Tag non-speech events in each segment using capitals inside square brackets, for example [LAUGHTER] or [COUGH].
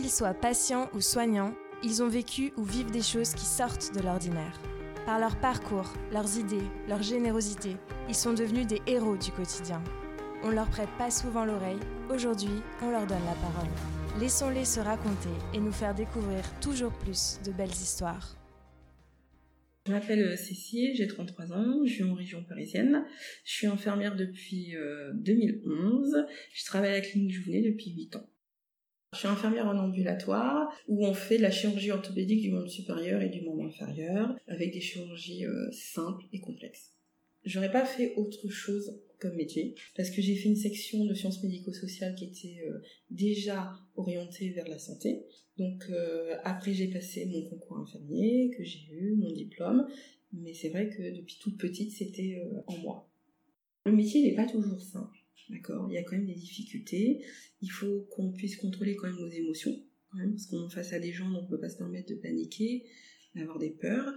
Qu'ils soient patients ou soignants, ils ont vécu ou vivent des choses qui sortent de l'ordinaire. Par leur parcours, leurs idées, leur générosité, ils sont devenus des héros du quotidien. On leur prête pas souvent l'oreille, aujourd'hui on leur donne la parole. Laissons-les se raconter et nous faire découvrir toujours plus de belles histoires. Je m'appelle euh, Cécile, j'ai 33 ans, je suis en région parisienne. Je suis infirmière depuis 2011. Euh, je travaille à la clinique Jouvenet depuis 8 ans. Je suis infirmière en ambulatoire où on fait de la chirurgie orthopédique du membre supérieur et du membre inférieur avec des chirurgies euh, simples et complexes. J'aurais pas fait autre chose comme métier parce que j'ai fait une section de sciences médico-sociales qui était euh, déjà orientée vers la santé. Donc euh, après j'ai passé mon concours infirmier que j'ai eu mon diplôme, mais c'est vrai que depuis toute petite c'était en moi. Le métier n'est pas toujours simple. D'accord Il y a quand même des difficultés. Il faut qu'on puisse contrôler quand même nos émotions, parce qu'on est face à des gens, donc on ne peut pas se permettre de paniquer, d'avoir des peurs.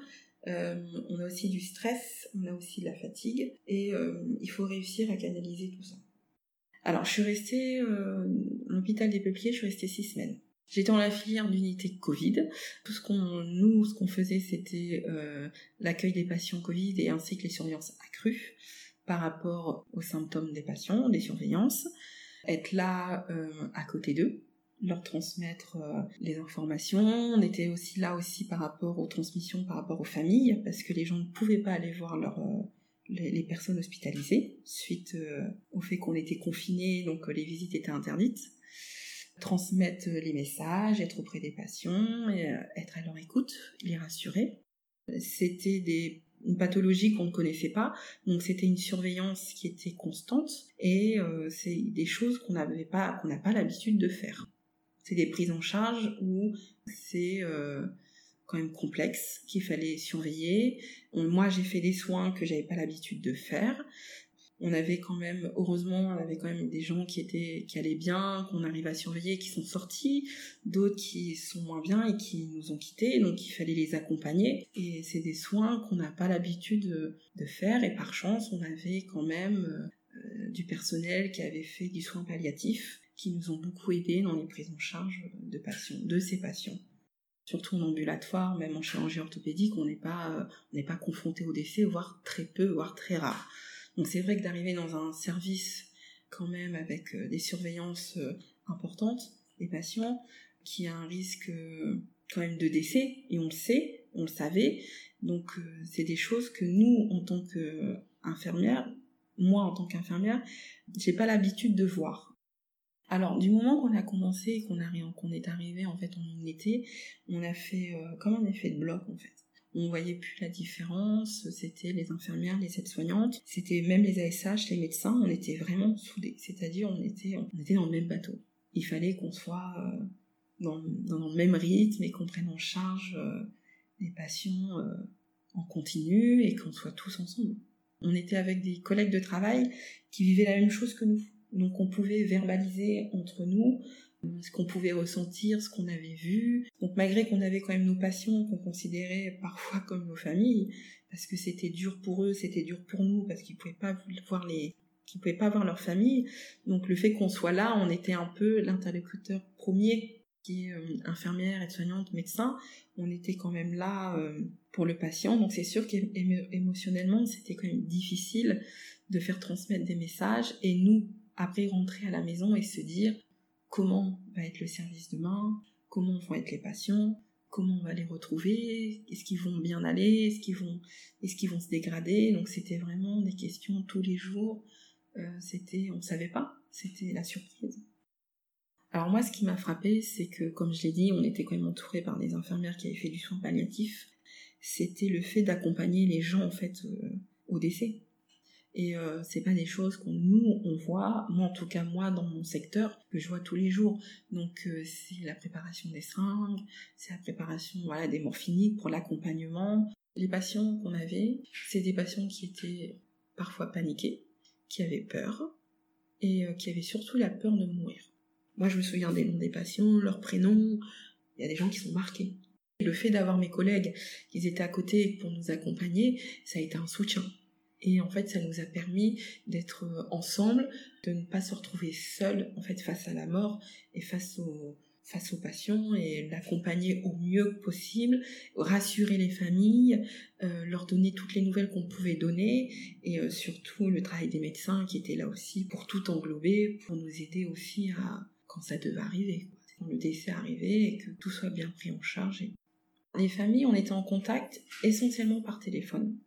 Euh, on a aussi du stress, on a aussi de la fatigue, et euh, il faut réussir à canaliser tout ça. Alors, je suis restée euh, à l'hôpital des Peupliers, je suis restée six semaines. J'étais dans la filière d'unité Covid. Tout ce qu'on, nous, ce qu'on faisait, c'était l'accueil des patients Covid et ainsi que les surveillances accrues par rapport aux symptômes des patients, des surveillances, être là euh, à côté d'eux, leur transmettre euh, les informations. On était aussi là aussi par rapport aux transmissions, par rapport aux familles, parce que les gens ne pouvaient pas aller voir euh, les, personnes hospitalisées suite au fait qu'on était confinés, donc les visites étaient interdites. Transmettre les messages, être auprès des patients, être à leur écoute, les rassurer. C'était des une pathologie qu'on ne connaissait pas. Donc c'était une surveillance qui était constante et euh, c'est des choses qu'on n'avait pas, qu'on n'a pas l'habitude de faire. C'est des prises en charge où c'est euh, quand même complexe qu'il fallait surveiller. Moi j'ai fait des soins que j'avais pas l'habitude de faire on avait quand même, heureusement, on avait quand même des gens qui étaient, qui allaient bien, qu'on arrive à surveiller, qui sont sortis, d'autres qui sont moins bien et qui nous ont quittés, donc il fallait les accompagner. Et c'est des soins qu'on n'a pas l'habitude de, faire, et par chance, on avait quand même euh, du personnel qui avait fait du soin palliatif, qui nous ont beaucoup aidés dans les prises en charge de de ces patients surtout en ambulatoire, même en chirurgie orthopédique, on n'est pas, n'est pas confronté au décès, voire très peu, voire très rare. Donc c'est vrai que d'arriver dans un service quand même avec euh, des surveillances euh, importantes des patients, qui a un risque euh, quand même de décès, et on le sait, on le savait. Donc c'est des choses que nous, en tant qu'infirmière, moi en tant qu'infirmière, j'ai pas l'habitude de voir. Alors du moment qu'on a commencé, qu'on qu'on est arrivé en fait en été, on a fait comme un effet de bloc en fait on voyait plus la différence, c'était les infirmières, les aides-soignantes, c'était même les ASH, les médecins, on était vraiment soudés, c'est-à-dire on était, on était dans le même bateau. Il fallait qu'on soit euh, dans, le même rythme et qu'on prenne en charge euh, les patients euh, en continu et qu'on soit tous ensemble. On était avec des collègues de travail qui vivaient la même chose que nous. Donc on pouvait verbaliser entre nous ce qu'on pouvait ressentir, ce qu'on avait vu. Donc malgré qu'on avait quand même nos passions qu'on considérait parfois [LAUGHS] comme nos familles, parce que c'était dur pour eux, c'était dur pour nous, parce qu'ils pouvaient pas voir les qu'ils pouvaient pas voir leur famille. Donc le fait qu'on soit là, on était un peu l'interlocuteur premier qui est euh, infirmière, aide-soignante, médecin, on était quand même là euh, pour le patient. Donc c'est sûr qu'émotionnellement, c'était quand même difficile de faire transmettre des messages et nous, après rentrer à la maison et se dire comment va être le service demain, comment vont être les patients, comment on va les retrouver, est-ce qu'ils vont bien aller, est-ce qu'ils vont, est-ce vont se dégrader. Donc c'était vraiment des questions tous les jours. Euh, c'était, on savait pas, c'était la surprise. Alors moi, ce qui m'a frappé, c'est que, comme je l'ai dit, on était quand même entouré par des infirmières qui avaient fait du soin palliatif. C'était le fait d'accompagner les gens en fait euh, au décès. Et euh, c'est pas des choses qu'on nous on voit, moi en tout cas moi dans mon secteur que je vois tous les jours. Donc euh, c'est la préparation des seringues, c'est la préparation voilà des morphiniques pour l'accompagnement. Les patients qu'on avait, c'est des patients qui étaient parfois paniqués, qui avaient peur et euh, qui avaient surtout la peur de mourir. Moi je me souviens des noms des patients, leurs prénoms. Il y a des gens qui sont marqués. Le fait d'avoir mes collègues qui étaient à côté pour nous accompagner, ça a été un soutien et en fait, ça nous a permis d'être euh, ensemble, de ne pas se retrouver seuls en fait face à la mort et face aux, face aux patients et l'accompagner au mieux possible, rassurer les familles, euh, leur donner toutes les nouvelles qu'on pouvait donner et euh, surtout le travail des médecins qui étaient là aussi pour tout englober, pour nous aider aussi à quand ça devait arriver, quand le décès arrivait et que tout soit bien pris en charge. Les familles, on était en contact essentiellement par téléphone.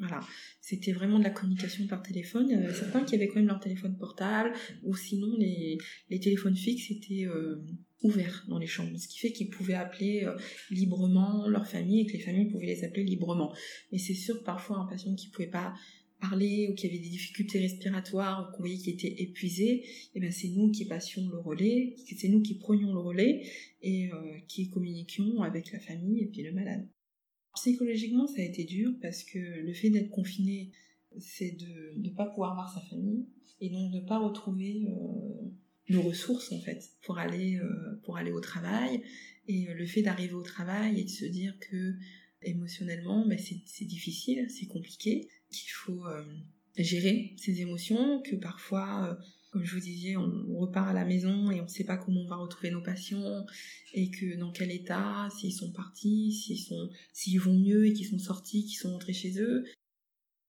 Voilà, c'était vraiment de la communication par téléphone. Il y avait certains qui avaient quand même leur téléphone portable, ou sinon les, téléphones fixes étaient euh, ouverts dans les chambres, ce qui fait qu'ils pouvaient appeler euh, librement leur famille et que les familles pouvaient les appeler librement. Mais c'est sûr parfois un patient qui pouvait pas parler ou qui avait des difficultés respiratoires ou qu'on voyait qu'il était épuisé, et eh ben c'est nous qui passions le relais, c'est nous qui prenions le relais et euh, qui communiquions avec la famille et puis le malade. Psychologiquement, ça a été dur parce que le fait d'être confiné, c'est de ne pas pouvoir voir sa famille et donc de ne pas retrouver euh, nos ressources en fait pour aller euh, pour aller au travail. Et euh, le fait d'arriver au travail et de se dire que émotionnellement ben, c'est difficile, c'est compliqué, qu'il faut gérer ses émotions, que parfois comme je vous disais, on repart à la maison et on ne sait pas comment on va retrouver nos patients et que dans quel état, s'ils sont partis, s'ils sont, s'ils vont mieux et qu'ils sont sortis, qu'ils sont rentrés chez eux.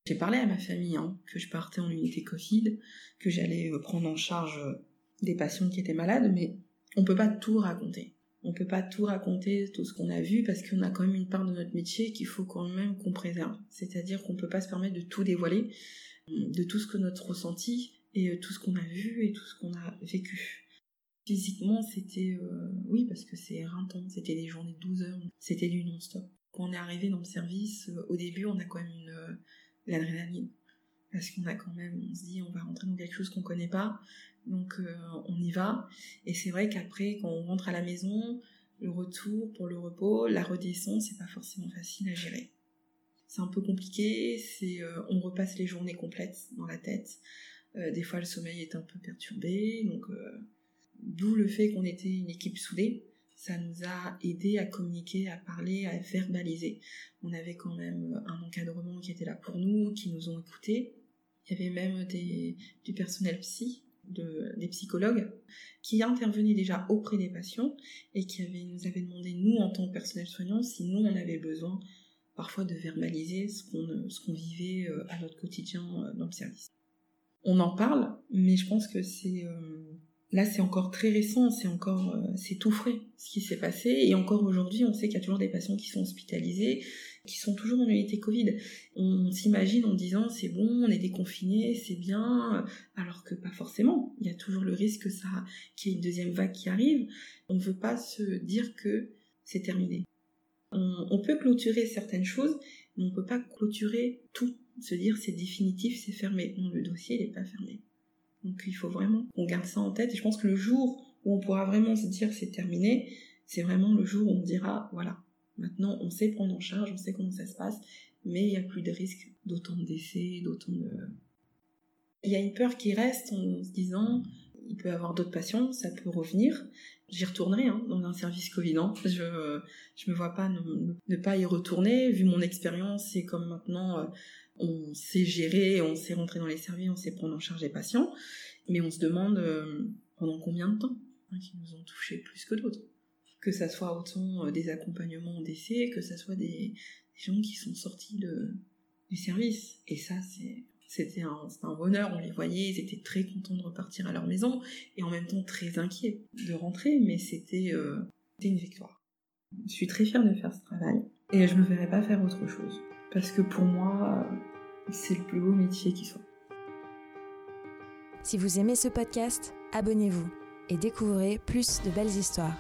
J'ai parlé à ma famille hein, que je partais en unité Covid, que j'allais euh, prendre en charge euh, des patients qui étaient malades, mais on peut pas tout raconter. On peut pas tout raconter, tout ce qu'on a vu, parce qu'on a quand même une part de notre métier qu'il faut quand même qu'on préserve. C'est-à-dire qu'on peut pas se permettre de tout dévoiler, de tout ce que notre ressenti, et euh, tout ce qu'on a vu et tout ce qu'on a vécu. Physiquement, c'était, euh, oui, parce que c'est éreintant, c'était des journées de 12 heures, c'était du non-stop. Quand on est arrivé dans le service, euh, au début, on a quand même une, l'adrénaline. Parce qu'on a quand même, on se dit, on va rentrer dans quelque chose qu'on connaît pas, donc on y va. Et c'est vrai qu'après, quand on rentre à la maison, le retour pour le repos, la redescente, c'est pas forcément facile à gérer. C'est un peu compliqué, c'est, on repasse les journées complètes dans la tête. Euh, des fois, le sommeil est un peu perturbé. Donc, euh, d'où le fait qu'on était une équipe soudée. Ça nous a aidé à communiquer, à parler, à verbaliser. On avait quand même un encadrement qui était là pour nous, qui nous ont écoutés. Il y avait même du personnel psy, de, des psychologues, qui intervenaient déjà auprès des patients et qui nous avaient demandé, nous, en tant que personnel soignant, si nous, on avait besoin parfois de verbaliser ce qu'on vivait euh, à notre quotidien dans le service on en parle, mais je pense que c'est euh, là c'est encore très récent, c'est encore euh, c'est tout frais ce qui s'est passé et encore aujourd'hui on sait qu'il y a toujours des patients qui sont hospitalisés, qui sont toujours en unité Covid. On s'imagine en disant c'est bon, on est déconfiné, c'est bien, alors que pas forcément. Il y a toujours le risque que ça qu'il y ait une deuxième vague qui arrive. On ne veut pas se dire que c'est terminé. On, on peut clôturer certaines choses, mais on peut pas clôturer tout se dire c'est définitif, c'est fermé. Non, le dossier n'est pas fermé. Donc il faut vraiment qu'on garde ça en tête. Et je pense que le jour où on pourra vraiment se dire c'est terminé, c'est vraiment le jour où on dira voilà, maintenant on sait prendre en charge, on sait comment ça se passe, mais il n'y a plus de risque d'autant de décès, d'autant de... Il y a une peur qui reste en se disant il peut y avoir d'autres patients, ça peut revenir. J'y retournerai hein, dans un service covidant. Je je me vois pas ne, pas y retourner vu mon expérience et comme maintenant euh, on sait gérer, on sait rentrer dans les services, on sait prendre en charge les patients, mais on se demande euh, pendant combien de temps hein, qui nous ont touchés plus que d'autres. Que ça soit autant euh, des accompagnements en décès, que ça soit des, gens qui sont sortis du service. Et ça, c'était un, bonheur, on les voyait, ils étaient très contents de repartir à leur maison, et en même temps très inquiets de rentrer, mais c'était euh, une victoire. Je suis très fière de faire ce travail, et je ne me verrai pas faire autre chose. Parce que pour moi, c'est le plus beau métier qui soit. Si vous aimez ce podcast, abonnez-vous et découvrez plus de belles histoires.